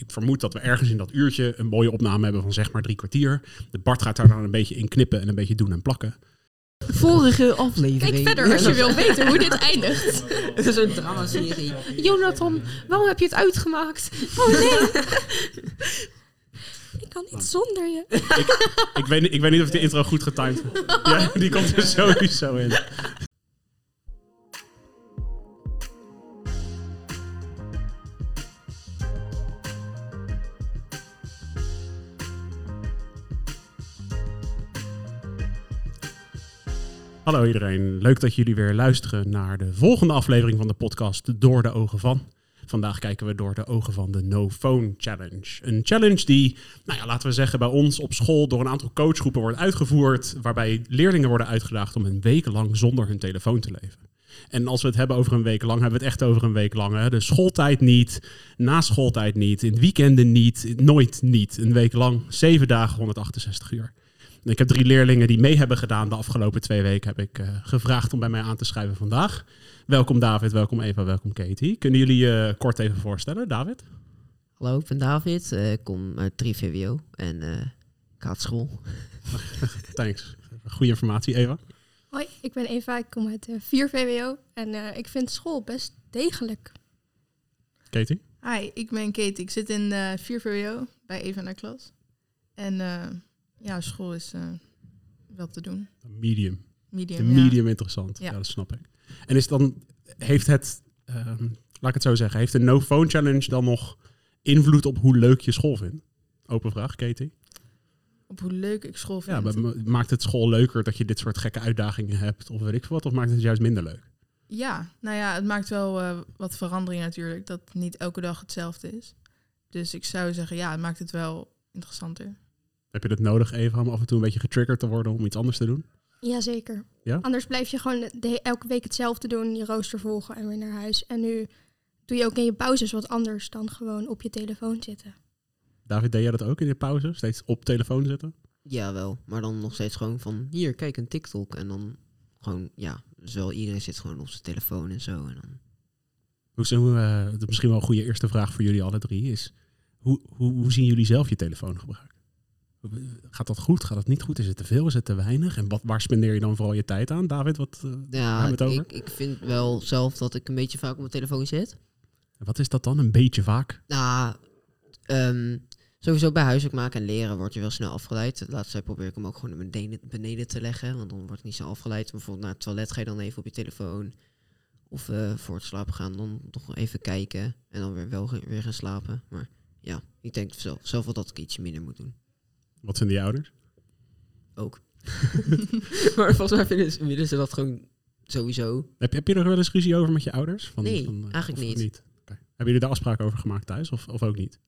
ik vermoed dat we ergens in dat uurtje een mooie opname hebben van zeg maar drie kwartier. De Bart gaat daar dan een beetje in knippen en een beetje doen en plakken. Vorige aflevering. Kijk verder als je wil weten hoe dit eindigt. Het is een dramaserie. Jonathan, waarom heb je het uitgemaakt? Oh nee. Ik kan niet zonder je. Ik weet, niet- ik weet niet of de intro goed getimed is. Ja, die komt er sowieso in. Hallo iedereen, leuk dat jullie weer luisteren naar de volgende aflevering van de podcast Door de Ogen van. Vandaag kijken we door de ogen van de No Phone Challenge. Een challenge die, nou laten we zeggen, bij ons op school door een aantal coachgroepen wordt uitgevoerd. Waarbij leerlingen worden uitgedaagd om een week lang zonder hun telefoon te leven. En als we het hebben over een week lang, hebben we het echt over een week lang. Hè? De schooltijd niet, na schooltijd niet, in weekenden niet, nooit niet. Een week lang, zeven dagen, 168 uur. En ik heb drie leerlingen die mee hebben gedaan de afgelopen twee weken, heb ik eh, gevraagd om bij mij aan te schrijven vandaag. Welkom David, welkom Eva, welkom Katie. Kunnen jullie je kort even voorstellen, David? Hallo, ik ben David. eh, Ik kom uit 3 VWO en eh, ik op school. Thanks. Goede informatie, Eva. Hoi, ik ben Eva. Ik kom uit eh 4 VWO. En eh, ik vind school best degelijk. Katie? Hi, ik ben Kate. Ik zit in eh 4 VWO bij Eva naar klas. En eh, ja, school is eh, wel te doen. Medium. Medium. De ja. medium interessant. Ja. Ja. dat snap ik. En is dan, heeft het, ehm, laat ik het zo zeggen, heeft de No Phone Challenge dan nog invloed op hoe leuk je school vindt? Open vraag, Katie. Op hoe leuk ik school Ja, vind. maar ma- maakt het school leuker dat je dit soort gekke uitdagingen hebt? Of weet ik veel wat? Of maakt het juist minder leuk? Ja, nou ja, het maakt wel eh, wat verandering natuurlijk. Dat niet elke dag hetzelfde is. Dus ik zou zeggen, ja, het maakt het wel interessanter. Heb je dat nodig, Eva, om af en toe een beetje getriggerd te worden om iets anders te doen? Jazeker. Ja? Anders blijf je gewoon de, elke week hetzelfde doen. Je rooster volgen en weer naar huis. En nu doe je ook in je pauzes wat anders dan gewoon op je telefoon zitten. David, deed jij dat ook in je pauze? Steeds op telefoon zitten? Jawel, maar dan nog steeds gewoon van hier, kijk een TikTok. En dan gewoon, ja, zo iedereen zit gewoon op zijn telefoon en zo. En dan, Hoe, hoe, eh, misschien wel een goede eerste vraag voor jullie alle drie is... Hoe, hoe, hoe zien jullie zelf je telefoon gebruiken? Gaat dat goed? Gaat dat niet goed? Is het te veel? Is het te weinig? En wat, waar spendeer je dan vooral je tijd aan? David, wat, eh, ja, het over? ik, ik vind wel zelf dat ik een beetje vaak op mijn telefoon zit. wat is dat dan? Een beetje vaak? Nou, ehm, sowieso bij huiswerk maken en leren word je wel snel afgeleid. De laatste tijd probeer ik hem ook gewoon beneden, beneden te leggen, want dan wordt het niet zo afgeleid. Bijvoorbeeld naar het toilet ga je dan even op je telefoon. Of eh, voor het slapen gaan dan toch even kijken en dan weer wel weer gaan slapen. Maar ja, ik denk zelf, zelf wel dat ik iets minder moet doen. Wat vinden die ouders? Ook. maar volgens mij vinden ze, vinden ze dat gewoon sowieso. Heb, heb je er wel eens ruzie over met je ouders? Van, Nee, eh, eigenlijk niet. Hebben jullie daar afspraken over gemaakt thuis of, of ook niet?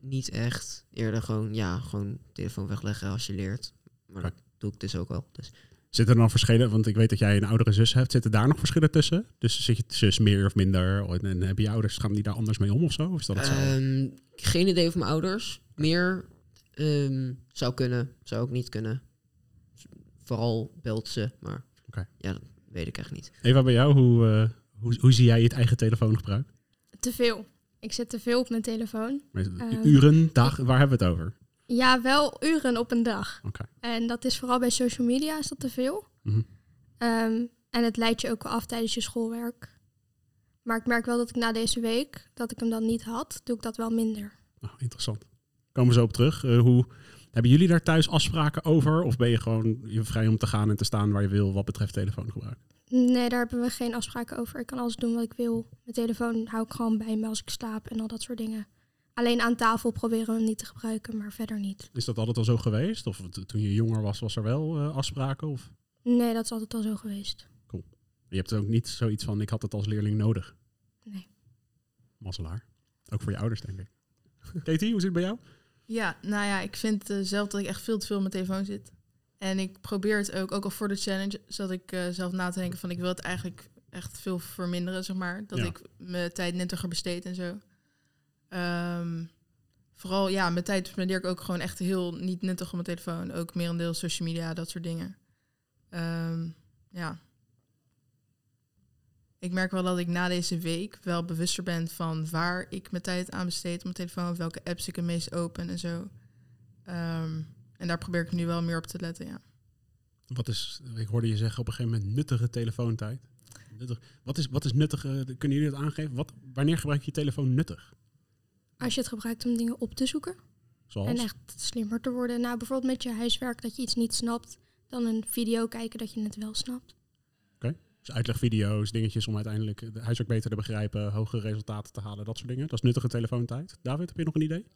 Niet echt. Eerder gewoon, ja, gewoon telefoon wegleggen als je leert. Maar dat doe ik dus ook wel. Dus Zitten er dan verschillen? Want ik weet dat jij een oudere zus hebt. Zitten daar nog verschillen tussen? Dus zit je zus meer of minder? En, en heb je ouders, gaan die daar anders mee om of zo? Of is dat hetzelfde? Ehm, geen idee over mijn ouders. Meer ehm, zou kunnen, zou ook niet kunnen. Vooral belt ze, maar Oké. ja, dat weet ik echt niet. Eva, bij jou, hoe, eh, hoe, hoe zie jij het eigen telefoongebruik? Te veel. Ik zit te veel op mijn telefoon. Ehm, Uren, dagen, waar hebben we het over? Ja, wel uren op een dag. Oké. En dat is vooral bij social media is dat te veel. Mhm. Ehm, en het leidt je ook wel af tijdens je schoolwerk. Maar ik merk wel dat ik na deze week, dat ik hem dan niet had, doe ik dat wel minder. Nou, interessant. Komen we zo op terug. Eh, hoe, hebben jullie daar thuis afspraken over? Of ben je gewoon vrij om te gaan en te staan waar je wil wat betreft telefoongebruik? Nee, daar hebben we geen afspraken over. Ik kan alles doen wat ik wil. Mijn telefoon hou ik gewoon bij me als ik slaap en al dat soort dingen. Alleen aan tafel proberen we hem niet te gebruiken, maar verder niet. Is dat altijd al zo geweest? Of toen je jonger was, was er wel eh, afspraken? Of Nee, dat is altijd al zo geweest. je hebt ook niet zoiets van, ik had het als leerling nodig. Nee. Mazzelaar. Ook voor je ouders, denk ik. Katie, hoe zit het bij jou? Ja, nou ja, ik vind eh, zelf dat ik echt veel te veel op mijn telefoon zit. En ik probeer het ook, ook al voor de challenge, zat ik eh, zelf na te denken van ik wil het eigenlijk echt veel verminderen, zeg maar. Dat Ja. ik mijn tijd nuttiger besteed en zo. Ehm, vooral, ja, mijn tijd spendeer ik ook gewoon echt heel niet nuttig op mijn telefoon. Ook merendeel social media, dat soort dingen. Ehm, ja. Ik merk wel dat ik na deze week wel bewuster ben van waar ik mijn tijd aan besteed op mijn telefoon, welke apps ik het meest open en zo. Ehm, en daar probeer ik nu wel meer op te letten, ja. Wat is, ik hoorde je zeggen op een gegeven moment nuttige telefoontijd. Nuttig. Wat, is, wat is nuttig? eh, kunnen jullie dat aangeven? Wat, wanneer gebruik je je telefoon nuttig? Als je het gebruikt om dingen op te zoeken Zoals? en echt slimmer te worden. Nou, bijvoorbeeld met je huiswerk dat je iets niet snapt. Dan een video kijken dat je het wel snapt. Dus uitlegvideo's, dingetjes om uiteindelijk de huiswerk beter te begrijpen, hogere resultaten te halen, dat soort dingen. Dat is nuttige telefoontijd. David, heb je nog een idee?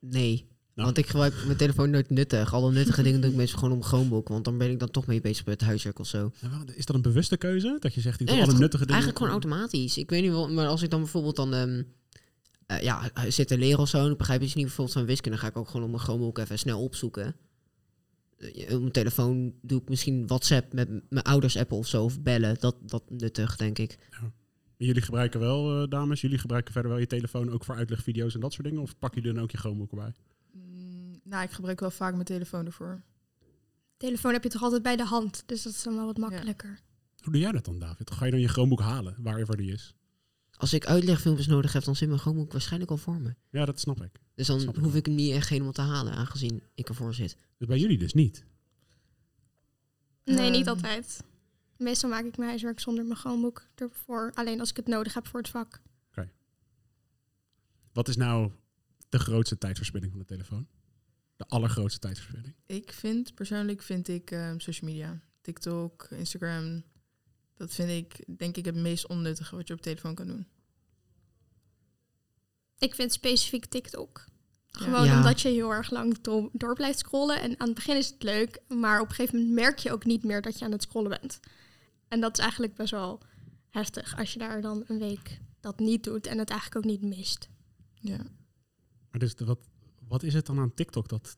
Nee. Nou. Want ik gebruik mijn telefoon nooit nuttig. Alle nuttige dingen doe ik meestal gewoon om Chromebook. Want dan ben ik dan toch mee bezig met het huiswerk of zo. Is dat een bewuste keuze? Dat je zegt, ik doe Nee, alle nuttige dingen? Eigenlijk gewoon automatisch. Ik weet niet wel, maar als ik dan bijvoorbeeld dan... eh, ja, zit te leren of zo en ik begrijp iets niet bijvoorbeeld van wiskunde... dan ga ik ook gewoon op mijn Chromebook even snel opzoeken. Eh, op mijn telefoon doe ik misschien WhatsApp met mijn ouders appen of zo... of bellen. Dat, dat nuttig, denk ik. Jullie gebruiken wel, eh, dames, jullie gebruiken verder wel je telefoon ook voor uitlegvideo's en dat soort dingen? Of pak je dan ook je Chromebook erbij? Mm, nou, ik gebruik wel vaak mijn telefoon ervoor. Telefoon heb je toch altijd bij de hand. Dus dat is dan wel wat makkelijker. Hoe doe jij dat dan, David? Ga je dan je Chromebook halen, waarver die is? Als ik uitlegfilmpjes nodig heb, dan zit mijn Chromebook waarschijnlijk al voor me. Ja, dat snap ik. Dus dan Snap hoef wel. ik hem niet echt helemaal te halen, aangezien ik ervoor zit. Dus bij jullie dus niet. Nee, niet Ehm. altijd. Meestal maak ik mijn huiswerk zonder mijn Chromebook ervoor. Alleen als ik het nodig heb voor het vak. Wat is nou de grootste tijdverspilling van de telefoon? De allergrootste tijdverspilling? Ik vind, persoonlijk vind ik ehm, social media. TikTok, Instagram. Dat vind ik, denk ik, het meest onnuttige wat je op telefoon kan doen. Ik vind specifiek TikTok. Gewoon Ja. omdat je heel erg lang do- door blijft scrollen. En aan het begin is het leuk. Maar op een gegeven moment merk je ook niet meer dat je aan het scrollen bent. En dat is eigenlijk best wel heftig. Als je daar dan een week dat niet doet en het eigenlijk ook niet mist. Ja. Maar dus de- wat, wat is het dan aan TikTok? Dat,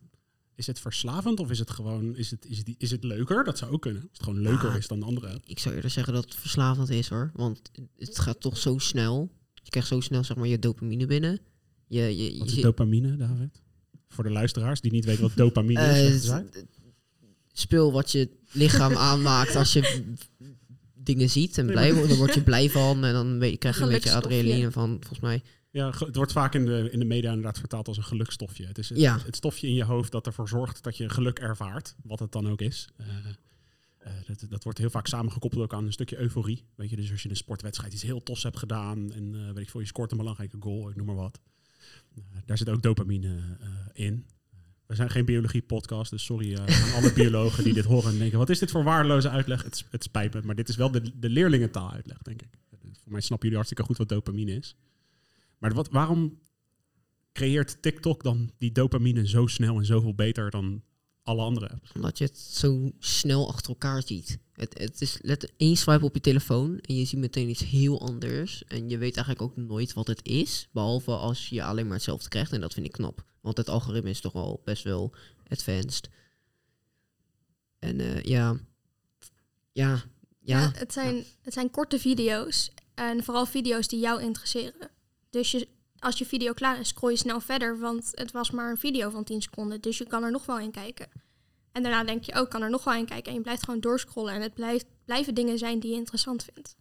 is het verslavend of is het gewoon is het, is het, is het leuker? Dat zou ook kunnen. Als het gewoon leuker Ja. is dan de andere. Ik zou eerder zeggen dat het verslavend is hoor. Want het gaat toch zo snel. Je krijgt zo snel zeg maar je dopamine binnen. Je, je, Wat je- is dopamine, David? Voor de luisteraars die niet weten wat dopamine is. Eh, spul wat je lichaam aanmaakt als je dingen ziet en blij wordt. Dan word je blij van en dan weet- krijg je een beetje adrenaline van, volgens mij. Ja, het wordt vaak in de, in de media inderdaad vertaald als een gelukstofje. Het is het, Ja. het stofje in je hoofd dat ervoor zorgt dat je geluk ervaart, wat het dan ook is. Eh, dat, dat wordt heel vaak samengekoppeld ook aan een stukje euforie. Weet je, dus als je een sportwedstrijd iets heel tofs hebt gedaan en eh, weet ik veel, je scoort een belangrijke goal, ik noem maar wat. Eh, daar zit ook dopamine eh, in. We zijn geen biologie-podcast, dus sorry eh, aan alle biologen die dit horen en denken: wat is dit voor waardeloze uitleg? Het, het spijt me, maar dit is wel de, de leerlingentaal-uitleg, denk ik. Voor mij snappen jullie hartstikke goed wat dopamine is. Maar wat, waarom creëert TikTok dan die dopamine zo snel en zoveel beter dan alle andere apps? Omdat je het zo snel achter elkaar ziet. Het, het is let één swipe op je telefoon en je ziet meteen iets heel anders. En je weet eigenlijk ook nooit wat het is. Behalve als je alleen maar hetzelfde krijgt. En dat vind ik knap. Want het algoritme is toch wel best wel advanced. En eh, ja. Ja. Ja. Ja, het, zijn, het zijn korte video's. En vooral video's die jou interesseren. Dus je, als je video klaar is, scroll je snel verder. Want het was maar een video van 10 seconden. Dus je kan er nog wel in kijken. En daarna denk je, oh, ik kan er nog wel in kijken. En je blijft gewoon doorscrollen. En het blijft, blijven dingen zijn die je interessant vindt.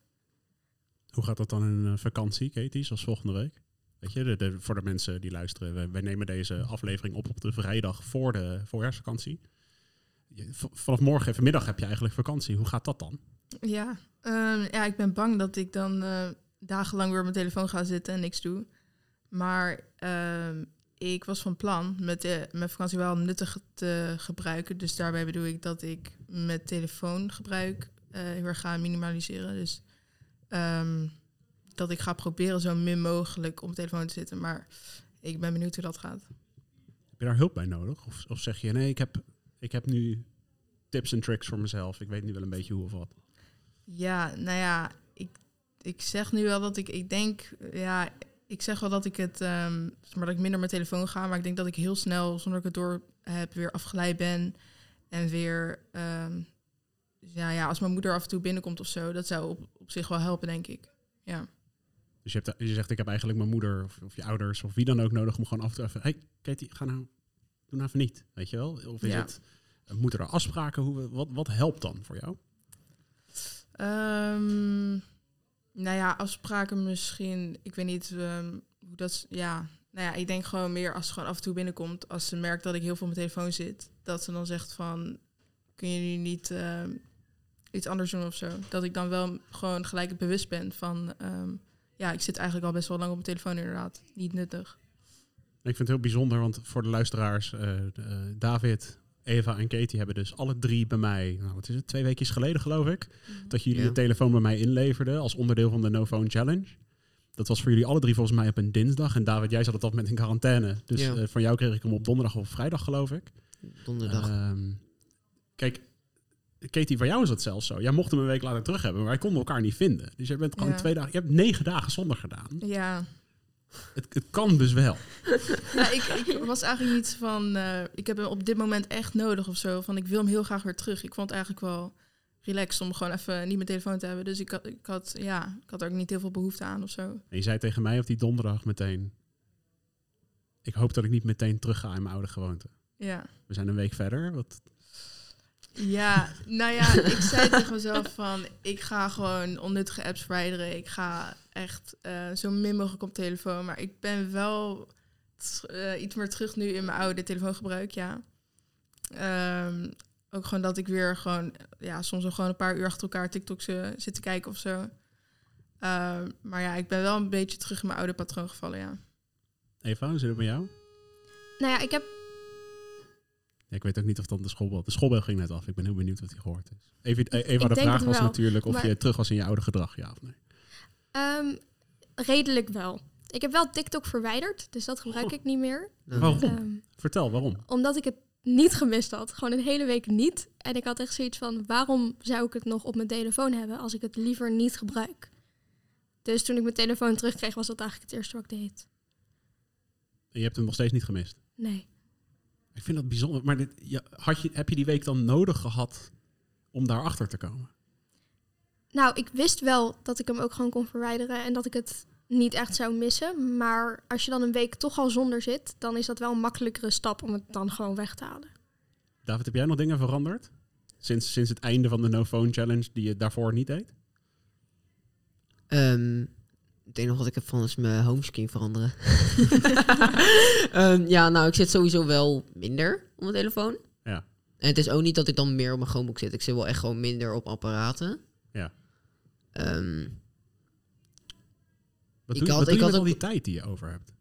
Hoe gaat dat dan in een vakantie, Katie, zoals volgende week? Weet je, de, de- voor de mensen die luisteren, wij, wij nemen deze aflevering op op de vrijdag voor de voorjaarsvakantie. Je- vanaf morgen, vanmiddag heb je eigenlijk vakantie. Hoe gaat dat dan? Ja, ehm, ja, ik ben bang dat ik dan eh, dagenlang weer op mijn telefoon ga zitten en niks doe. Maar ehm, ik was van plan met de, mijn vakantie wel nuttig te gebruiken. Dus daarbij bedoel ik dat ik mijn telefoongebruik eh heel erg ga minimaliseren. Dus ehm, dat ik ga proberen zo min mogelijk op mijn telefoon te zitten. Maar ik ben benieuwd hoe dat gaat. Heb je daar hulp bij nodig? Of, of zeg je, nee, ik heb, ik heb nu tips en tricks voor mezelf. Ik weet nu wel een beetje hoe of wat. Ja, nou ja, ik, ik zeg nu wel dat ik, ik denk, ja, ik zeg wel dat ik het, ehm, maar dat ik minder mijn telefoon ga, maar ik denk dat ik heel snel, zonder dat ik het door heb, weer afgeleid ben en weer, ehm, ja, ja, als mijn moeder af en toe binnenkomt of zo, dat zou op, op zich wel helpen, denk ik. Ja, Dus je, hebt, je zegt, ik heb eigenlijk mijn moeder of, of je ouders of wie dan ook nodig om gewoon af toe even... hey, Katie, ga nou, doe nou even niet, weet je wel? Of is Ja. het, eh, moeten er afspraken? Hoe, we- wat, wat helpt dan voor jou? Ehm, Nou ja, afspraken misschien. Ik weet niet ehm, hoe dat... Ja, nou ja, ik denk gewoon meer als ze gewoon af en toe binnenkomt. Als ze merkt dat ik heel veel op mijn telefoon zit. Dat ze dan zegt van... Kun je nu niet ehm, iets anders doen of zo? Dat ik dan wel gewoon gelijk bewust ben van... ehm, ja, ik zit eigenlijk al best wel lang op mijn telefoon inderdaad. Niet nuttig. Ik vind het heel bijzonder, want voor de luisteraars, eh, eh, David, Eva en Katie hebben dus alle drie bij mij, nou, wat is het, twee weken geleden geloof ik, dat jullie de telefoon bij mij inleverden als onderdeel van de No Phone Challenge. Dat was voor jullie alle drie volgens mij op een dinsdag. En David, jij zat het op met in quarantaine. Dus eh, van jou kreeg ik hem op donderdag of vrijdag, geloof ik. Donderdag. Ehm, kijk, Katie, voor jou is het zelfs zo. Jij mocht hem een week later terug hebben, maar wij konden elkaar niet vinden. Dus je bent gewoon Ja. twee dagen, je hebt negen dagen zonder gedaan. Ja, Het, het kan dus wel. Ik, ik was eigenlijk iets van, eh, ik heb hem op dit moment echt nodig of zo. Van ik wil hem heel graag weer terug. Ik vond het eigenlijk wel relaxed om gewoon even niet mijn telefoon te hebben. Dus ik had, ik had, ja, ik had er ook niet heel veel behoefte aan of zo. En je zei tegen mij op die donderdag meteen... Ik hoop dat ik niet meteen terug ga in mijn oude gewoonte. Ja. We zijn een week verder. Wat, Ja, nou ja, ik zei tegen mezelf van, ik ga gewoon onnuttige apps verwijderen. Ik ga echt eh, zo min mogelijk op telefoon. Maar ik ben wel eh, iets meer terug nu in mijn oude telefoongebruik, ja. Ehm, ook gewoon dat ik weer gewoon, ja, soms nog gewoon een paar uur achter elkaar TikToks eh, zit te kijken of zo. Ehm, maar ja, ik ben wel een beetje terug in mijn oude patroon gevallen, ja. Eva, hoe zit het met jou? Nou ja, ik heb ik weet ook niet of dan de schoolbel... De schoolbel ging net af. Ik ben heel benieuwd wat hij gehoord is. Eva, eh, Ik de vraag was wel, natuurlijk of maar- je terug was in je oude gedrag, ja of nee. ehm, redelijk wel. Ik heb wel TikTok verwijderd, dus dat gebruik Oh. ik niet meer. Waarom? Ehm, Vertel, waarom? omdat ik het niet gemist had. Gewoon een hele week niet. En ik had echt zoiets van, waarom zou ik het nog op mijn telefoon hebben als ik het liever niet gebruik? Dus toen ik mijn telefoon terugkreeg, was dat eigenlijk het eerste wat ik deed. En je hebt hem nog steeds niet gemist. Nee. Ik vind dat bijzonder. Maar dit, ja, had je, heb je die week dan nodig gehad om daarachter te komen? Nou, ik wist wel dat ik hem ook gewoon kon verwijderen en dat ik het niet echt zou missen. Maar als je dan een week toch al zonder zit, dan is dat wel een makkelijkere stap om het dan gewoon weg te halen. David, heb jij nog dingen veranderd? Sinds, sinds het einde van de No Phone Challenge die je daarvoor niet deed? Ehm, het enige wat ik heb van is mijn homescreen veranderen. Ehm, ja, nou, ik zit sowieso wel minder op mijn telefoon. Ja. En het is ook niet dat ik dan meer op mijn Chromebook zit. Ik zit wel echt gewoon minder op apparaten. Ja. Ehm, Wat Ik doe, had- wat ik had al die tijd die je over hebt?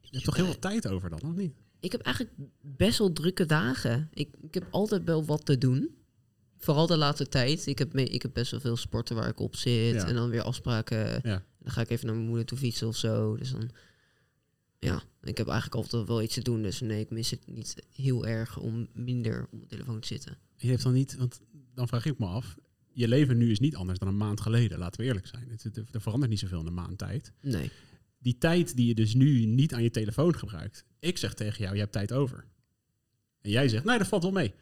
Je hebt toch heel veel tijd over dan, of niet? ik heb eigenlijk best wel drukke dagen. Ik, ik heb altijd wel wat te doen. Vooral de laatste tijd. Ik heb, me, ik heb best wel veel sporten waar ik op zit. Ja. En dan weer afspraken. Ja. Dan ga ik even naar mijn moeder toe fietsen of zo. Dus dan... Ja, ik heb eigenlijk altijd wel iets te doen. Dus nee, ik mis het niet heel erg om minder op mijn telefoon te zitten. Je heeft dan niet, want dan vraag ik me af. Je leven nu is niet anders dan een maand geleden, laten we eerlijk zijn. Het, het- er verandert niet zoveel in een maand tijd. Nee. Die tijd die je dus nu niet aan je telefoon gebruikt. Ik zeg tegen jou, je hebt tijd over. En jij zegt, nee, dat valt wel mee.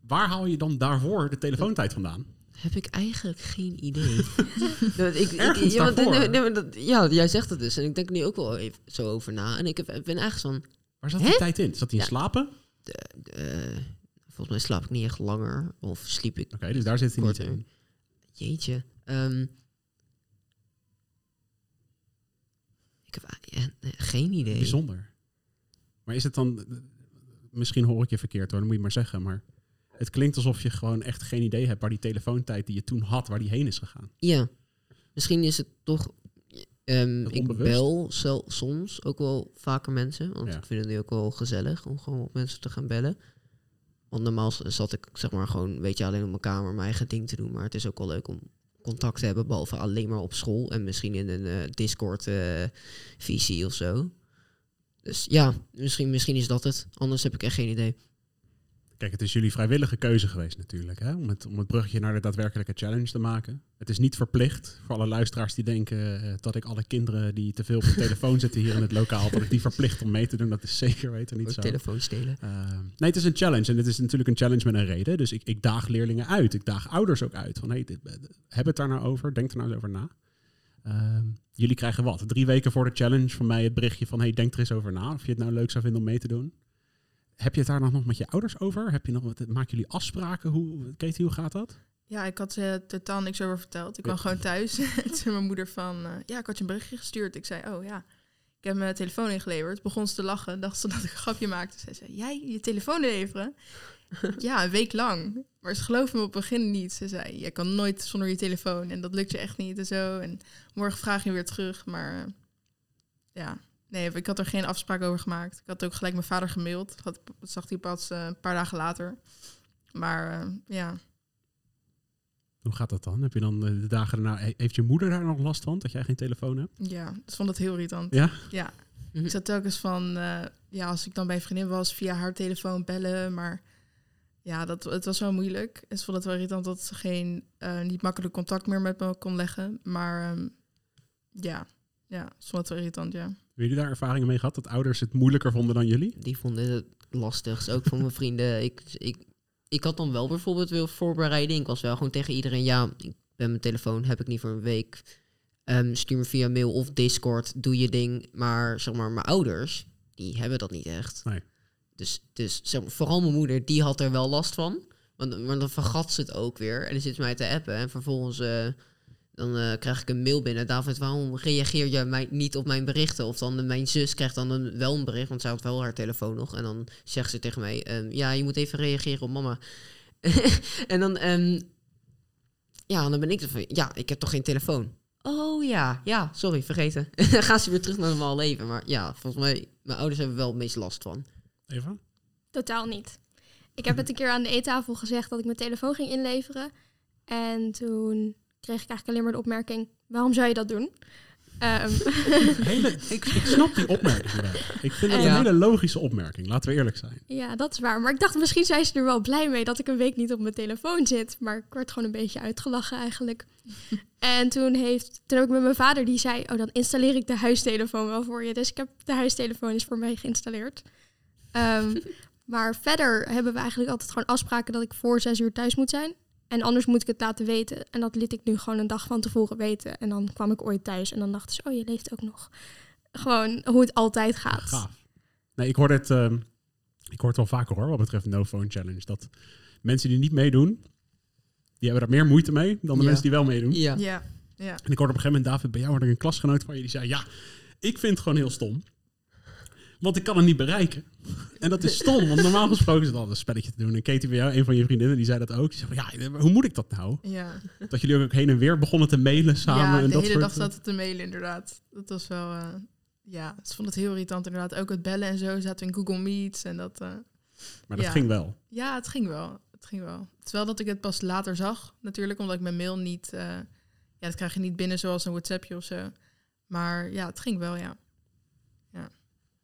Waar haal je dan daarvoor de telefoontijd vandaan? Heb ik eigenlijk geen idee. Dat ik, ik, Ergens ja, want- daarvoor. nee, nee, maar dat, ja, jij zegt het dus. En ik denk er nu ook wel even zo over na. En ik heb, ben eigenlijk zo'n... Waar zat die tijd in? Zat die in Ja. slapen? eh, volgens mij slaap ik niet echt langer. Of sliep ik... Oké, dus daar zit hij niet in. Jeetje. Ehm, ik heb ja, geen idee. Bijzonder. Maar is het dan... Misschien hoor ik je verkeerd hoor, dat moet je maar zeggen. Maar het klinkt alsof je gewoon echt geen idee hebt... waar die telefoontijd die je toen had, waar die heen is gegaan. Ja. Misschien is het toch... Dat ik bel zel- soms ook wel vaker mensen. Want Ja. ik vind het nu ook wel gezellig om gewoon op mensen te gaan bellen. Want normaal zat ik zeg maar gewoon, weet je, alleen op mijn kamer mijn eigen ding te doen. Maar het is ook wel leuk om contact te hebben, behalve alleen maar op school. En misschien in een eh, Discord-visie of zo. Dus ja, misschien, misschien is dat het. Anders heb ik echt geen idee. Kijk, het is jullie vrijwillige keuze geweest natuurlijk, hè? Om, het, om het bruggetje naar de daadwerkelijke challenge te maken. Het is niet verplicht voor alle luisteraars die denken eh, dat ik alle kinderen die te veel op de telefoon zitten hier in het lokaal, dat ik die verplicht om mee te doen. Dat is zeker weten niet Ook zo. telefoon stelen. Eh, nee, het is een challenge en het is natuurlijk een challenge met een reden. Dus ik, ik daag leerlingen uit, ik daag ouders ook uit. Van, hey, dit, eh, heb het daar nou over, denk er nou eens over na. Ehm, jullie krijgen wat? Drie weken voor de challenge van mij het berichtje van... hey, denk er eens over na of je het nou leuk zou vinden om mee te doen. Heb je het daar nog nog met je ouders over? Heb je nog, wat- maken jullie afspraken? Hoe, Katie, hoe gaat dat? Ja, ik had er totaal niks over verteld. Ik kwam gewoon thuis. Toen zei mijn moeder van... eh, ja, ik had je een berichtje gestuurd. Ik zei, oh ja. Ik heb mijn telefoon ingeleverd. Begon ze te lachen. Dacht ze dat ik een grapje maakte. Zij zei, jij je telefoon inleveren? ja, een week lang. Maar ze geloofde me op het begin niet. Ze zei, je kan nooit zonder je telefoon. En dat lukt je echt niet en zo. En morgen vraag je weer terug. Maar eh, ja, nee, ik had er geen afspraak over gemaakt. Ik had ook gelijk mijn vader gemaild. Dat zag hij pas eh, een paar dagen later. Maar eh, ja... Hoe gaat dat dan? Heb je dan eh, de dagen daarna... he- Heeft je moeder daar nog last van, dat jij geen telefoon hebt? Ja, ik vond het heel irritant. Ja? Ja, Mhm. ik zat telkens van, eh, ja, als ik dan bij een vriendin was, via haar telefoon bellen, maar ja, dat, het was wel moeilijk. En ze vond het wel irritant dat ze geen, eh, niet makkelijk contact meer met me kon leggen. Maar ehm, ja, ja, ze vond het wel irritant, ja. Hebben jullie daar ervaringen mee gehad, dat ouders het moeilijker vonden dan jullie? Die vonden het lastig. Ook van mijn vrienden. Ik, ik, ik had dan wel bijvoorbeeld wil voorbereiden. Ik was wel gewoon tegen iedereen. Ja, ik ben mijn telefoon, heb ik niet voor een week. Ehm, stuur me via mail of Discord. Doe je ding. Maar zeg maar, mijn ouders, die hebben dat niet echt. Nee. Dus, dus zeg maar, vooral mijn moeder, die had er wel last van. Want, maar dan vergat ze het ook weer. En dan zit ze mij te appen. En vervolgens eh, dan eh, krijg ik een mail binnen. David, waarom reageer je mij niet op mijn berichten? Of dan mijn zus krijgt dan een, wel een bericht, want zij had wel haar telefoon nog. En dan zegt ze tegen mij, ehm, ja, je moet even reageren op mama. en dan, ehm, ja, dan ben ik er van, ja, ik heb toch geen telefoon? Oh ja, ja, sorry, vergeten. dan gaan ze weer terug naar normaal leven. Maar ja, volgens mij, mijn ouders hebben wel het meest last van. Eva? Totaal niet. Ik heb het een keer aan de eettafel gezegd dat ik mijn telefoon ging inleveren. En toen kreeg ik eigenlijk alleen maar de opmerking: waarom zou je dat doen? Ehm, Hele, ik, ik snap die opmerking wel. Ik vind het Ja. een hele logische opmerking, laten we eerlijk zijn. ja, dat is waar. Maar ik dacht, misschien zijn ze er wel blij mee dat ik een week niet op mijn telefoon zit. Maar ik werd gewoon een beetje uitgelachen eigenlijk. en toen, heeft, toen heb ik met mijn vader, die zei: Oh, dan installeer ik de huistelefoon wel voor je. Dus ik heb de huistelefoon is voor mij geïnstalleerd. Ehm, maar verder hebben we eigenlijk altijd gewoon afspraken dat ik voor zes uur thuis moet zijn. En anders moet ik het laten weten. En dat liet ik nu gewoon een dag van tevoren weten. En dan kwam ik ooit thuis en dan dachten ze, oh, je leeft ook nog. Gewoon hoe het altijd gaat. Gaaf. Nee, ik hoor het, ehm, ik hoor het wel vaker hoor, wat betreft No Phone Challenge. Dat mensen die niet meedoen, die hebben daar meer moeite mee dan de Ja. mensen die wel meedoen. Ja. Ja, ja. En ik hoorde op een gegeven moment, David, bij jou hoorde ik een klasgenoot van je, die zei, ja, ik vind het gewoon heel stom. Want ik kan het niet bereiken. En dat is stom, want normaal gesproken is het altijd een spelletje te doen. En Katie bij jou, een van je vriendinnen, die zei dat ook. Die zei van, ja, hoe moet ik dat nou? ja. Dat jullie ook heen en weer begonnen te mailen samen. ja, en de dat hele soort... dag zaten te mailen inderdaad. Dat was wel, eh, ja, ze vond het heel irritant inderdaad. Ook het bellen en zo, zaten we in Google Meets en dat... eh, Maar dat Ja. ging wel. Ja, het ging wel. Het ging wel. Terwijl dat ik het pas later zag, natuurlijk, omdat ik mijn mail niet... eh, ja, dat krijg je niet binnen zoals een WhatsAppje of zo. Maar ja, het ging wel, ja.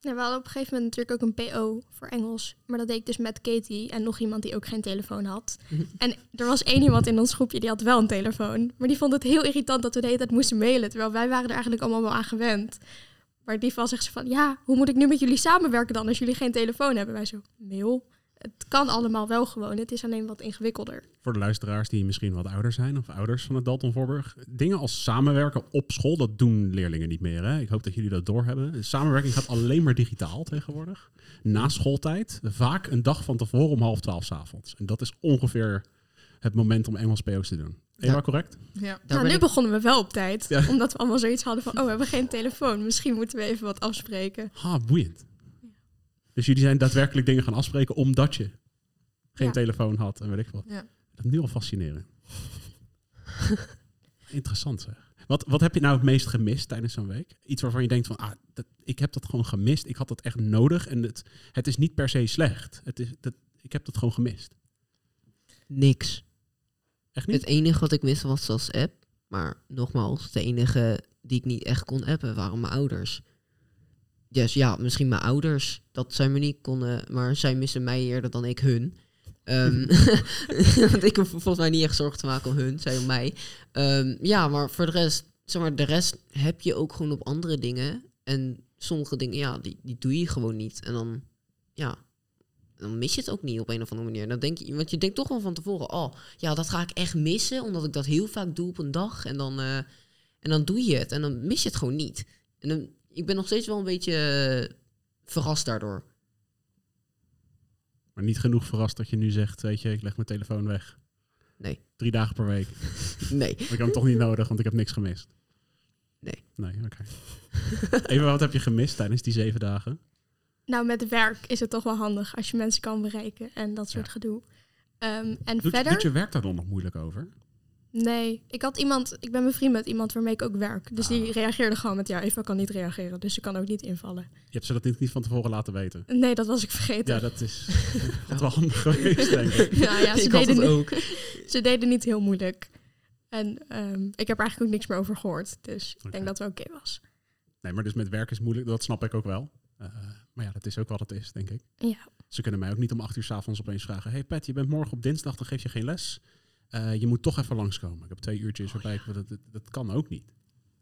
Ja, we hadden op een gegeven moment natuurlijk ook een PO voor Engels. Maar dat deed ik dus met Katie en nog iemand die ook geen telefoon had. En er was één iemand in ons groepje die had wel een telefoon. Maar die vond het heel irritant dat we de hele tijd moesten mailen. Terwijl wij waren er eigenlijk allemaal wel aan gewend. Maar in die geval zegt ze van, ja, hoe moet ik nu met jullie samenwerken dan als jullie geen telefoon hebben? Wij zo, mail. Het kan allemaal wel gewoon. Het is alleen wat ingewikkelder. Voor de luisteraars die misschien wat ouder zijn of ouders van het Dalton Voorburg. Dingen als samenwerken op school, dat doen leerlingen niet meer. Hè? Ik hoop dat jullie dat doorhebben. Samenwerking gaat alleen maar digitaal tegenwoordig. Na schooltijd, vaak een dag van tevoren om half twaalf 's avonds. En dat is ongeveer het moment om Engels PO's te doen. Eva, Ja. correct? Ja, Daar nou, nu ik- begonnen we wel op tijd. Ja. Omdat we allemaal zoiets hadden van, oh, we hebben geen telefoon. Misschien moeten we even wat afspreken. Ha, boeiend. Dus jullie zijn daadwerkelijk dingen gaan afspreken omdat je geen Ja. telefoon had en weet ik wat. ja. Dat is nu al fascinerend. Interessant zeg. Wat, wat heb je nou het meest gemist tijdens zo'n week? Iets waarvan je denkt van, ah, dat, ik heb dat gewoon gemist. Ik had dat echt nodig. En het, het is niet per se slecht. Het is, dat, ik heb dat gewoon gemist. Niks. Echt niet? Het enige wat ik miste was als app. Maar nogmaals, de enige die ik niet echt kon appen waren mijn ouders. Dus ja, misschien mijn ouders, dat zij me niet konden, maar zij missen mij eerder dan ik hun. Ehm, want ik hoef volgens mij niet echt zorgen te maken om hun, zij om mij. Ehm, ja, maar voor de rest, zeg maar, de rest heb je ook gewoon op andere dingen. En sommige dingen, ja, die, die doe je gewoon niet. En dan, ja, dan mis je het ook niet op een of andere manier. Dan denk je, want je denkt toch wel van tevoren, oh, ja, dat ga ik echt missen, omdat ik dat heel vaak doe op een dag. En dan, eh, en dan doe je het en dan mis je het gewoon niet. En dan, ik ben nog steeds wel een beetje eh, verrast daardoor. Maar niet genoeg verrast dat je nu zegt, weet je, ik leg mijn telefoon weg. Nee. Drie dagen per week. Nee. Maar ik heb hem toch niet nodig, want ik heb niks gemist. Nee. Nee, oké. Even, wat heb je gemist tijdens die zeven dagen? Nou, met werk is het toch wel handig als je mensen kan bereiken en dat soort Ja. gedoe. Ehm, en Doet, verder? doet je werk daar dan nog moeilijk over? Nee, ik had iemand, ik ben bevriend met iemand waarmee ik ook werk. Dus Ah. die reageerde gewoon met ja, Eva kan niet reageren, dus ze kan ook niet invallen. Je hebt ze dat niet, niet van tevoren laten weten. Nee, dat was ik vergeten. Ja, dat is wat wel handig geweest, denk ik. Ja, ja, ze, ik deden niet, ook. ze deden niet heel moeilijk. En ehm, ik heb er eigenlijk ook niks meer over gehoord. Dus ik denk dat het oké was. Nee, maar dus met werk is moeilijk, dat snap ik ook wel. Eh, maar ja, dat is ook wat het is, denk ik. Ja. Ze kunnen mij ook niet om acht uur s'avonds opeens vragen... hey Pat, je bent morgen op dinsdag, dan geef je geen les. Eh, je moet toch even langskomen. Ik heb twee uurtjes waarbij ik... Dat, dat, dat kan ook niet.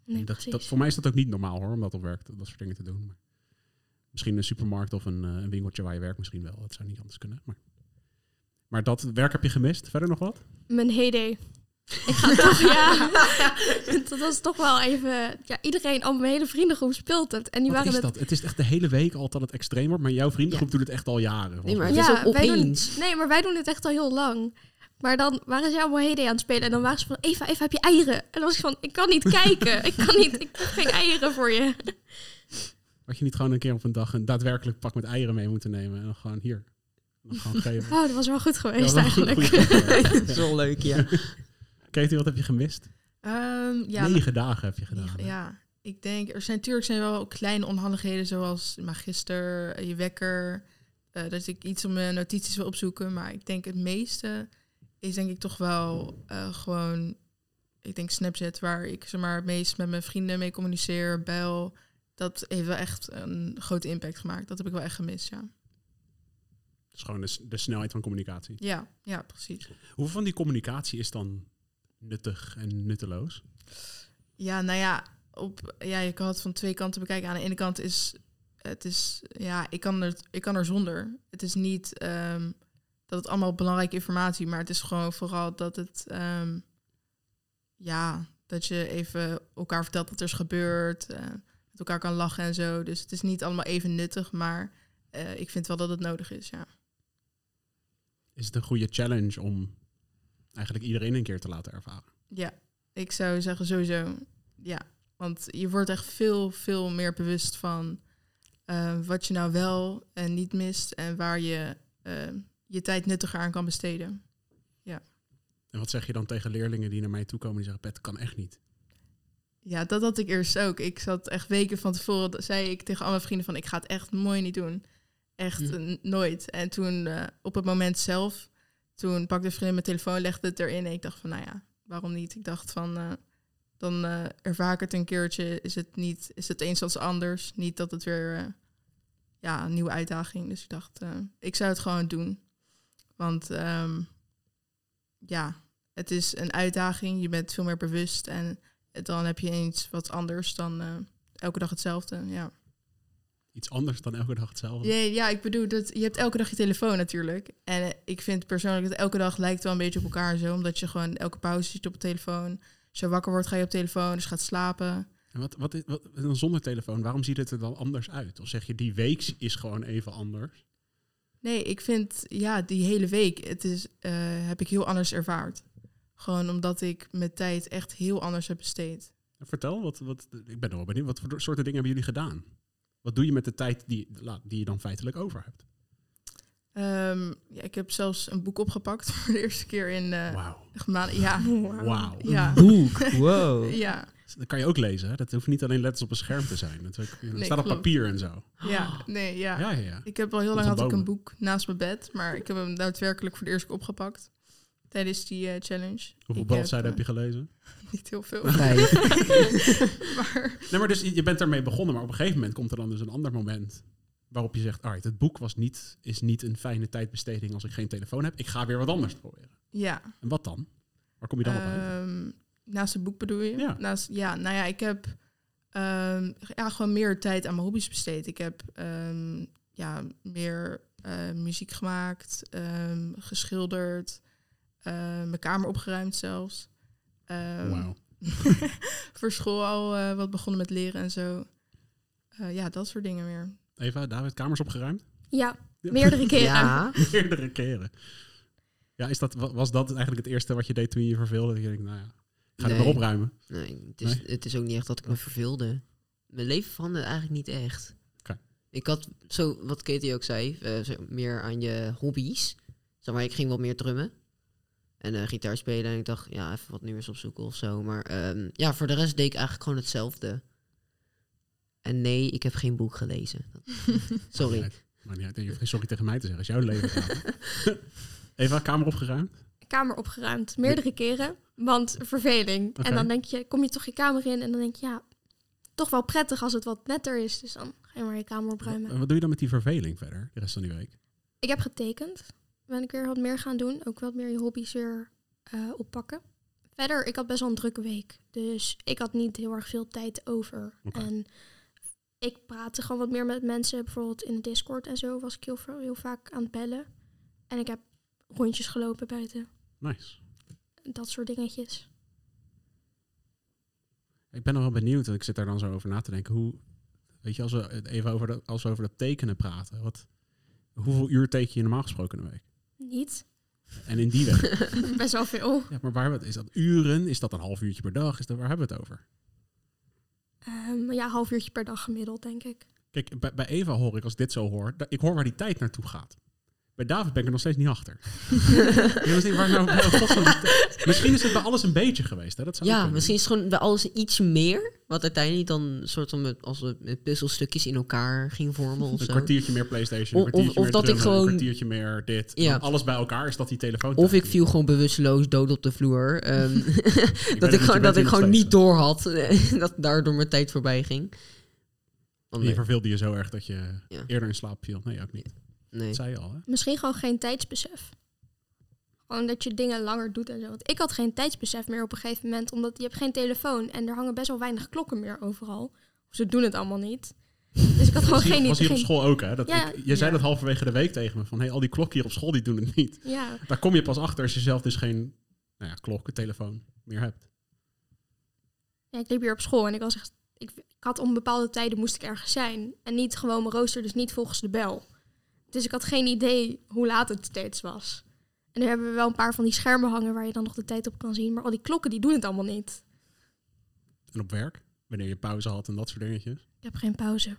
Nee, dat, dat, voor mij is dat ook niet normaal hoor, om dat op werk dat, soort dingen te doen. Maar misschien een supermarkt of een, eh, een winkeltje waar je werkt misschien wel. Dat zou niet anders kunnen. Maar, maar dat werk heb je gemist. Verder nog wat? Mijn heyday. Ik ga toch, ja. dat was toch wel even... Ja, iedereen, al mijn hele vriendengroep speelt het. En die Wat waren is het... dat? Het is echt de hele week al dat het extreem wordt. Maar jouw vriendengroep doet het echt al jaren. Nee, maar het is ook wij doen, nee, maar wij doen het echt al heel lang. Maar dan waren ze allemaal heyday aan het spelen. En dan waren ze van, Eva, Eva, heb je eieren? En dan was ik van, ik kan niet kijken. Ik kan niet, ik heb geen eieren voor je. Had je niet gewoon een keer op een dag een daadwerkelijk pak met eieren mee moeten nemen. En dan gewoon hier. En dan gewoon geven. Oh, dat was wel goed geweest wel een goed- eigenlijk. Dat is wel leuk, ja. Katie, wat heb je gemist? Ehm, ja, Negen dagen heb je gedaan. negen- ja, ik denk, er zijn natuurlijk zijn wel kleine onhandigheden zoals magister, eh, je wekker, eh, dat ik iets om mijn notities wil opzoeken. Maar ik denk het meeste is denk ik toch wel eh, gewoon, ik denk Snapchat, waar ik zeg maar het meest met mijn vrienden mee communiceer, bel. Dat heeft wel echt een grote impact gemaakt. Dat heb ik wel echt gemist, ja. Dus gewoon de, s- de snelheid van communicatie. Ja, ja, precies. Hoeveel van die communicatie is dan nuttig en nutteloos? Ja, nou ja, op, ja, je kan het van twee kanten bekijken. Aan de ene kant is het is, ja, ik kan er, ik kan er zonder. Het is niet ehm, dat het allemaal belangrijke informatie, maar het is gewoon vooral dat het, ehm, ja, dat je even elkaar vertelt wat er is gebeurd, eh, met elkaar kan lachen en zo. Dus het is niet allemaal even nuttig, maar eh, ik vind wel dat het nodig is, ja. Is het een goede challenge om eigenlijk iedereen een keer te laten ervaren? Ja, ik zou zeggen sowieso. Ja, want je wordt echt veel, veel meer bewust van eh, wat je nou wel en niet mist en waar je eh, je tijd nuttiger aan kan besteden. En wat zeg je dan tegen leerlingen die naar mij toe komen die zeggen, Pet, kan echt niet. Ja, dat had ik eerst ook. Ik zat echt weken van tevoren, zei ik tegen al mijn vrienden van ik ga het echt mooi niet doen. Echt Hm. nooit. En toen eh, op het moment zelf, toen pakte een vriendin mijn telefoon, legde het erin en ik dacht van nou ja, waarom niet? Ik dacht van eh, dan eh ervaar ik het een keertje, is het niet, is het eens als anders. Niet dat het weer, ja, een nieuwe uitdaging. Dus ik dacht, ik zou het gewoon doen. Want ehm, ja, het is een uitdaging, je bent veel meer bewust en dan heb je iets wat anders dan eh, elke dag hetzelfde. Ja. Iets anders dan elke dag hetzelfde. Ja, ja, ik bedoel, dat, je hebt elke dag je telefoon natuurlijk. En eh, ik vind persoonlijk dat elke dag lijkt wel een beetje op elkaar zo. Omdat je gewoon elke pauze zit op de telefoon. Als je wakker wordt, ga je op telefoon. Dus je gaat slapen. En wat, wat, is, wat dan zonder telefoon, waarom ziet het er dan anders uit? Of zeg je, die week is gewoon even anders? Nee, ik vind, ja, die hele week, het is, eh, heb ik heel anders ervaard. Gewoon omdat ik mijn tijd echt heel anders heb besteed. Vertel, wat, wat, ik ben er wel benieuwd. Wat voor soorten dingen hebben jullie gedaan? Wat doe je met de tijd die, la- die je dan feitelijk over hebt? Ehm, ja, ik heb zelfs een boek opgepakt voor de eerste keer in eh Wauw. echt maanden. Ja, ja, Boek, wow. ja, Dat kan je ook lezen, hè? Dat hoeft niet alleen letters op een scherm te zijn. Dat, ook- dat Nee, staat op papier en zo. ja, nee, ja. Ja, ja, ja. Ik heb al heel lang had ik een boek naast mijn bed, maar ik heb hem daadwerkelijk voor de eerste keer opgepakt tijdens die eh, challenge. Hoeveel bladzijden heb eh, je gelezen? Niet heel veel. Vijf. maar Nee, maar dus je bent ermee begonnen, maar op een gegeven moment komt er dan dus een ander moment waarop je zegt, alright, het boek was niet, is niet een fijne tijdbesteding als ik geen telefoon heb. Ik ga weer wat anders proberen. ja, En wat dan? Waar kom je dan op uit? Naast het boek bedoel je? Ja. Naast, ja, nou ja, ik heb ehm, ja, gewoon meer tijd aan mijn hobby's besteed. Ik heb ehm, ja, meer eh, muziek gemaakt, ehm, geschilderd, eh, mijn kamer opgeruimd zelfs. Ehm, Wauw. voor school al eh, wat begonnen met leren en zo. Eh, ja, dat soort dingen meer. Eva, David, kamers opgeruimd? Ja, Ja. meerdere keren. Ja, Meerdere keren. Ja, is dat, wa- was dat eigenlijk het eerste wat je deed toen je je verveelde? Dat je denkt, nou ja, ga het Nee. maar opruimen. Nee, het is, het is ook niet echt dat ik me verveelde. Mijn leven veranderde eigenlijk niet echt. Ik had, zo wat Katie ook zei, eh, meer aan je hobby's. Zeg maar, ik ging wat meer drummen. En eh, gitaar spelen. En ik dacht, ja, even wat nieuws opzoeken of zo. Maar ehm, ja, voor de rest deed ik eigenlijk gewoon hetzelfde. En nee, ik heb geen boek gelezen. Sorry. Maar uit. Je hoeft geen sorry tegen mij te zeggen. Als jouw leven. Eva, kamer opgeruimd? Kamer opgeruimd, meerdere keren. Want verveling. En dan denk je, kom je toch je kamer in en dan denk je, ja, toch wel prettig als het wat netter is. Dus dan ga je maar je kamer opruimen. En wat doe je dan met die verveling verder, de rest van die week? Ik heb getekend. Ben ik weer wat meer gaan doen. Ook wat meer je hobby's weer eh, oppakken. Verder, ik had best wel een drukke week. Dus ik had niet heel erg veel tijd over. En ik praatte gewoon wat meer met mensen. Bijvoorbeeld in de Discord en zo was ik heel, veel- heel vaak aan het bellen. En ik heb rondjes gelopen buiten. Nice. Dat soort dingetjes. Ik ben nog wel benieuwd, want ik zit daar dan zo over na te denken. Hoe, weet je, als we even over, de, als we over dat tekenen praten, wat, hoeveel uur teken je normaal gesproken in een week? Niet. En in die week? Best wel veel. ja, maar waar? Is dat uren? Is dat een half uurtje per dag? Is dat, waar hebben we het over? Ehm, ja, een half uurtje per dag gemiddeld, denk ik. Kijk, bij, bij Eva hoor ik, als dit zo hoor, ik hoor waar die tijd naartoe gaat. Bij David ben ik er nog steeds niet achter. Niet waar nou, Misschien is het bij alles een beetje geweest. Hè? Dat zou Ja, misschien is het gewoon bij alles iets meer. Wat uiteindelijk dan een soort van met, als we met puzzelstukjes in elkaar ging vormen of Een zo. kwartiertje meer PlayStation, Of- een kwartiertje of meer dat ik gewoon- een kwartiertje meer dit. Ja. Alles bij elkaar is dat die telefoon. Of ik viel gewoon bewusteloos dood op de vloer. Ehm, dat ik je gewoon, dat ik gewoon niet door had. dat daardoor mijn tijd voorbij ging. Oh, Je nee, verveelde je zo erg dat je Ja. eerder in slaap viel. Nee, ook niet. Nee. Dat zei je al, hè? Misschien gewoon geen tijdsbesef. Gewoon dat je dingen langer doet en zo. Want ik had geen tijdsbesef meer op een gegeven moment. Omdat je hebt geen telefoon. En er hangen best wel weinig klokken meer overal. Of ze doen het allemaal niet. Dus ik had gewoon was hier, geen... was hier op school ook, hè? Dat Ja. ik, je zei Ja. dat halverwege de week tegen me. Van, hey, al die klokken hier op school, die doen het niet. ja, Daar kom je pas achter als je zelf dus geen nou ja, klok, telefoon meer hebt. ja, ik liep hier op school en ik was echt... Ik, ik had om bepaalde tijden moest ik ergens zijn. En niet gewoon mijn rooster, dus niet volgens de bel. Dus ik had geen idee hoe laat het steeds was. En nu hebben we wel een paar van die schermen hangen waar je dan nog de tijd op kan zien. Maar al die klokken, die doen het allemaal niet. En op werk, wanneer je pauze had en dat soort dingetjes. Ik heb geen pauze.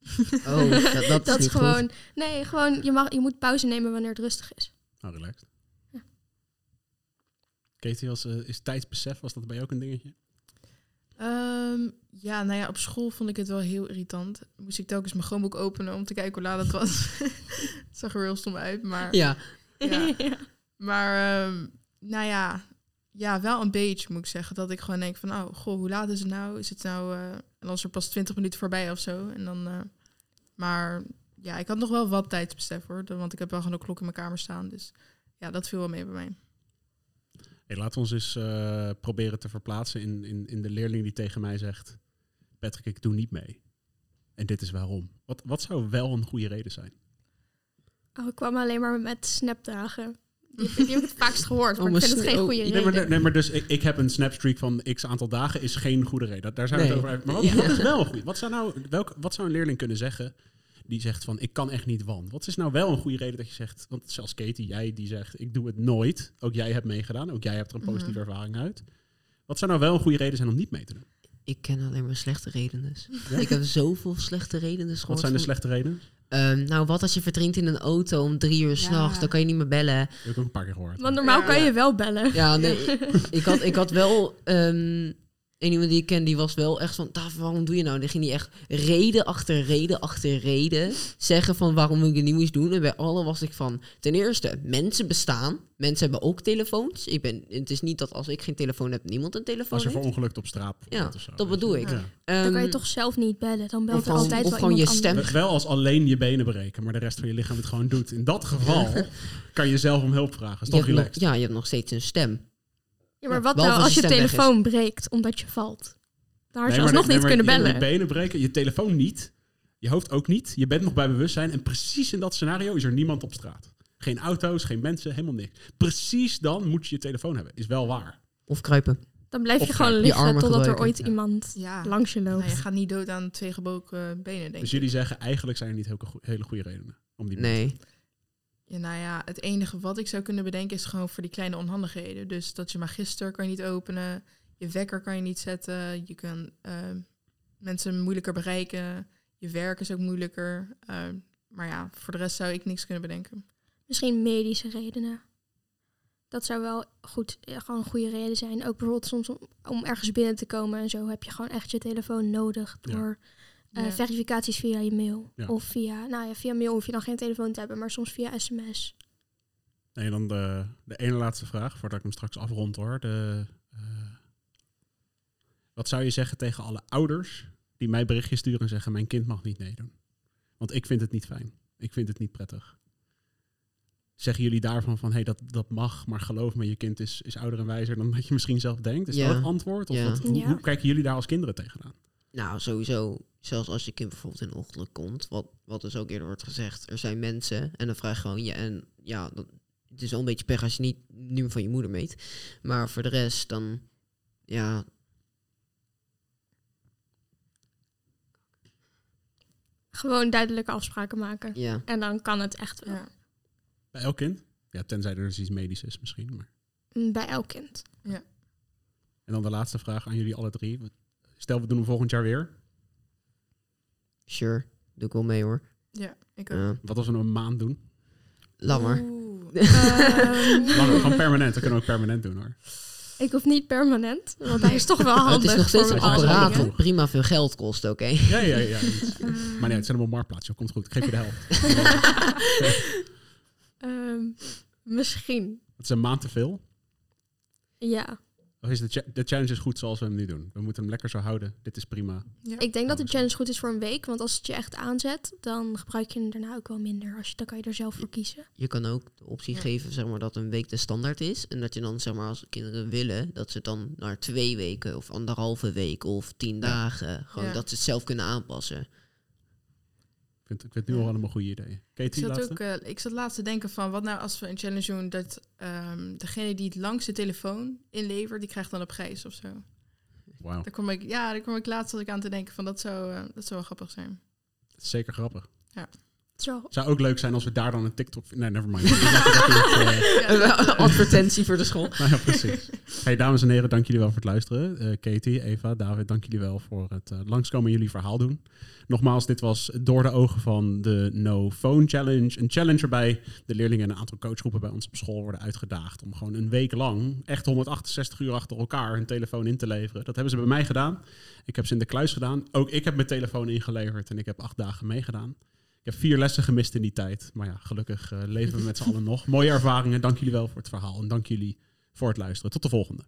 Oh, dat, dat is Dat is niet goed. gewoon... Nee, gewoon, je, mag, je moet pauze nemen wanneer het rustig is. Nou, relaxed. Ja. Katie, was, eh, is tijdsbesef, was dat bij jou ook een dingetje? Ehm, ja, nou ja, op school vond ik het wel heel irritant. Moest ik telkens mijn Chromebook openen om te kijken hoe laat het was. het zag er heel stom uit, maar... Ja, Ja. Maar, ehm, nou ja, ja, wel een beetje moet ik zeggen. Dat ik gewoon denk van, oh, goh, hoe laat is het nou? Is het nou... eh, en dan is er pas 20 minuten voorbij of zo. En dan... eh, maar ja, ik had nog wel wat tijdsbesef hoor. Want ik heb wel gewoon een klok in mijn kamer staan. Dus ja, dat viel wel mee bij mij. Hey, laten we ons eens eh, proberen te verplaatsen in, in, in de leerling die tegen mij zegt... Patrick, ik doe niet mee. En dit is waarom. Wat, wat zou wel een goede reden zijn? Oh, ik kwam alleen maar met snapdagen. Die, die heb ik het vaakst gehoord, maar Oh, ik vind het geen sn- goede oh, Nee, maar, reden. nee, maar dus ik, ik heb een snapstreak van x aantal dagen is geen goede reden. Daar zijn we Nee. het over uit. Maar wat, Ja. wat is wel een goede? Wat zou, nou, welk, wat zou een leerling kunnen zeggen die zegt van ik kan echt niet want? Wat is nou wel een goede reden dat je zegt, want zelfs Katie, jij die zegt ik doe het nooit. Ook jij hebt meegedaan, ook jij hebt er een positieve ervaring uit. Wat zou nou wel een goede reden zijn om niet mee te doen? ik ken alleen maar slechte redenen. Ik heb zoveel slechte redenen gehoord. Wat zijn de slechte redenen? Ehm, nou, wat als je verdrinkt in een auto om drie uur Ja. s'nachts, dan kan je niet meer bellen. Dat heb ik ook een paar keer gehoord. Want normaal Ja. kan je wel bellen. Ja, nee, ik had, ik had wel... ehm een iemand die ik ken, die was wel echt van... Waarom doe je nou? Dan ging hij echt reden achter reden achter reden zeggen van waarom ik het niet moest doen. En bij alle was ik van... Ten eerste, mensen bestaan. Mensen hebben ook telefoons. Ik ben, het is niet dat als ik geen telefoon heb, niemand een telefoon Als je heeft. verongelukt op straat Ja, of zo. dat bedoel ik. Ja. Dan kan je Ehm, toch zelf niet bellen. Dan belt er altijd of wel gewoon je iemand stem. anders. Wel als alleen je benen breken, maar de rest van je lichaam het gewoon doet. In dat geval kan je zelf om hulp vragen. Is toch nog- relaxed? ja, je hebt nog steeds een stem. Ja, maar wat nou als je telefoon breekt omdat je valt? Dan had je Nee, maar alsnog nee, niet maar kunnen bellen. Je benen breken, je telefoon niet, je hoofd ook niet. Je bent nog bij bewustzijn. En precies in dat scenario is er niemand op straat. Geen auto's, geen mensen, helemaal niks. Precies dan moet je je telefoon hebben. Is wel waar. Of kruipen. Dan blijf Of je gewoon liggen totdat er ooit iemand Ja, langs je loopt. nou, je gaat niet dood aan twee gebroken benen, denk Dus ik. jullie zeggen eigenlijk zijn er niet hele goede redenen om die Nee. Ja, nou ja, het enige wat ik zou kunnen bedenken is gewoon voor die kleine onhandigheden. Dus dat je magister kan je niet openen, je wekker kan je niet zetten, je kan eh, mensen moeilijker bereiken, je werk is ook moeilijker. Eh, maar ja, voor de rest zou ik niks kunnen bedenken. Misschien medische redenen. Dat zou wel goed, ja, gewoon een goede reden zijn. Ook bijvoorbeeld soms om, om ergens binnen te komen en zo heb je gewoon echt je telefoon nodig door Ja. verificaties via je mail. Ja. Of via, nou ja, via mail hoef je dan geen telefoon te hebben, maar soms via sms. Nee, dan de, de ene laatste vraag, voordat ik hem straks afrond hoor. De, eh, wat zou je zeggen tegen alle ouders die mij berichtjes sturen en zeggen: Mijn kind mag niet meedoen? Want ik vind het niet fijn. Ik vind het niet prettig. Zeggen jullie daarvan van: Hé, hey, dat, dat mag, maar geloof me, je kind is, is ouder en wijzer dan dat je misschien zelf denkt? Is Ja. dat het antwoord? Of Ja. wat, hoe kijken jullie daar als kinderen tegenaan? Nou, sowieso. Zelfs als je kind bijvoorbeeld in een ongeluk komt, wat, wat dus ook eerder wordt gezegd. Er zijn mensen en dan vraag je gewoon, ja, en ja, dat, het is wel een beetje pech als je niet nu van je moeder meet. Maar voor de rest, dan, ja, Gewoon duidelijke afspraken maken. ja. En dan kan het echt wel. Ja. Bij elk kind? Ja, tenzij er dus iets medisch is misschien. Maar. Mm, Bij elk kind. En dan de laatste vraag aan jullie alle drie. Stel, we doen hem volgend jaar weer. Sure, doe ik wel mee hoor. Ja, ik ook. Ja. Wat als we hem een maand doen? laat maar. Oeh. Ehm, Langer, gewoon permanent. Dat kunnen we ook permanent doen hoor. ik hoef niet permanent, want hij is toch wel handig. het is nog steeds een apparaat dat prima veel geld kost, oké? Ja, ja, ja. Maar nee, het zijn allemaal marktplaats. joh. Komt goed. Ik geef je de helft. ehm, misschien, Het is een maand te veel. ja. Of is de, cha- de challenge is goed zoals we hem nu doen? We moeten hem lekker zo houden. Dit is prima. Ja. Ik denk dat de challenge goed is voor een week, want als het je echt aanzet, dan gebruik je hem daarna ook wel minder. Als je, dan kan je er zelf voor kiezen. Je kan ook de optie Ja. geven, zeg maar, dat een week de standaard is. En dat je dan, zeg maar, als kinderen willen, dat ze het dan naar twee weken of anderhalve week of tien dagen, gewoon Ja. dat ze het zelf kunnen aanpassen. Ik vind, ik vind het nu al allemaal goede ideeën. Ik zat, laatste? ook, eh, ik zat laatst te denken van, wat nou als we een challenge doen dat ehm, degene die het langste telefoon inlevert, die krijgt dan een prijs of zo. Wauw. Daar kwam ik, ja, daar kwam ik laatst ik aan te denken van, dat zou, eh, dat zou wel grappig zijn. Zeker grappig. Zo. Zou ook leuk zijn als we daar dan een TikTok... Nee, never mind. Niet, eh, Advertentie voor de school. nou ja, precies. Hey, dames en heren, dank jullie wel voor het luisteren. Eh, Katie, Eva, David, dank jullie wel voor het eh, langskomen en jullie verhaal doen. Nogmaals, dit was door de ogen van de No Phone Challenge. Een challenge waarbij de leerlingen en een aantal coachgroepen bij ons op school worden uitgedaagd om gewoon een week lang, echt 168 uur achter elkaar, hun telefoon in te leveren. Dat hebben ze bij mij gedaan. Ik heb ze in de kluis gedaan. Ook ik heb mijn telefoon ingeleverd en ik heb acht dagen meegedaan. Ik heb vier lessen gemist in die tijd. Maar ja, gelukkig eh, leven we met z'n allen nog. Mooie ervaringen. Dank jullie wel voor het verhaal. En dank jullie voor het luisteren. Tot de volgende.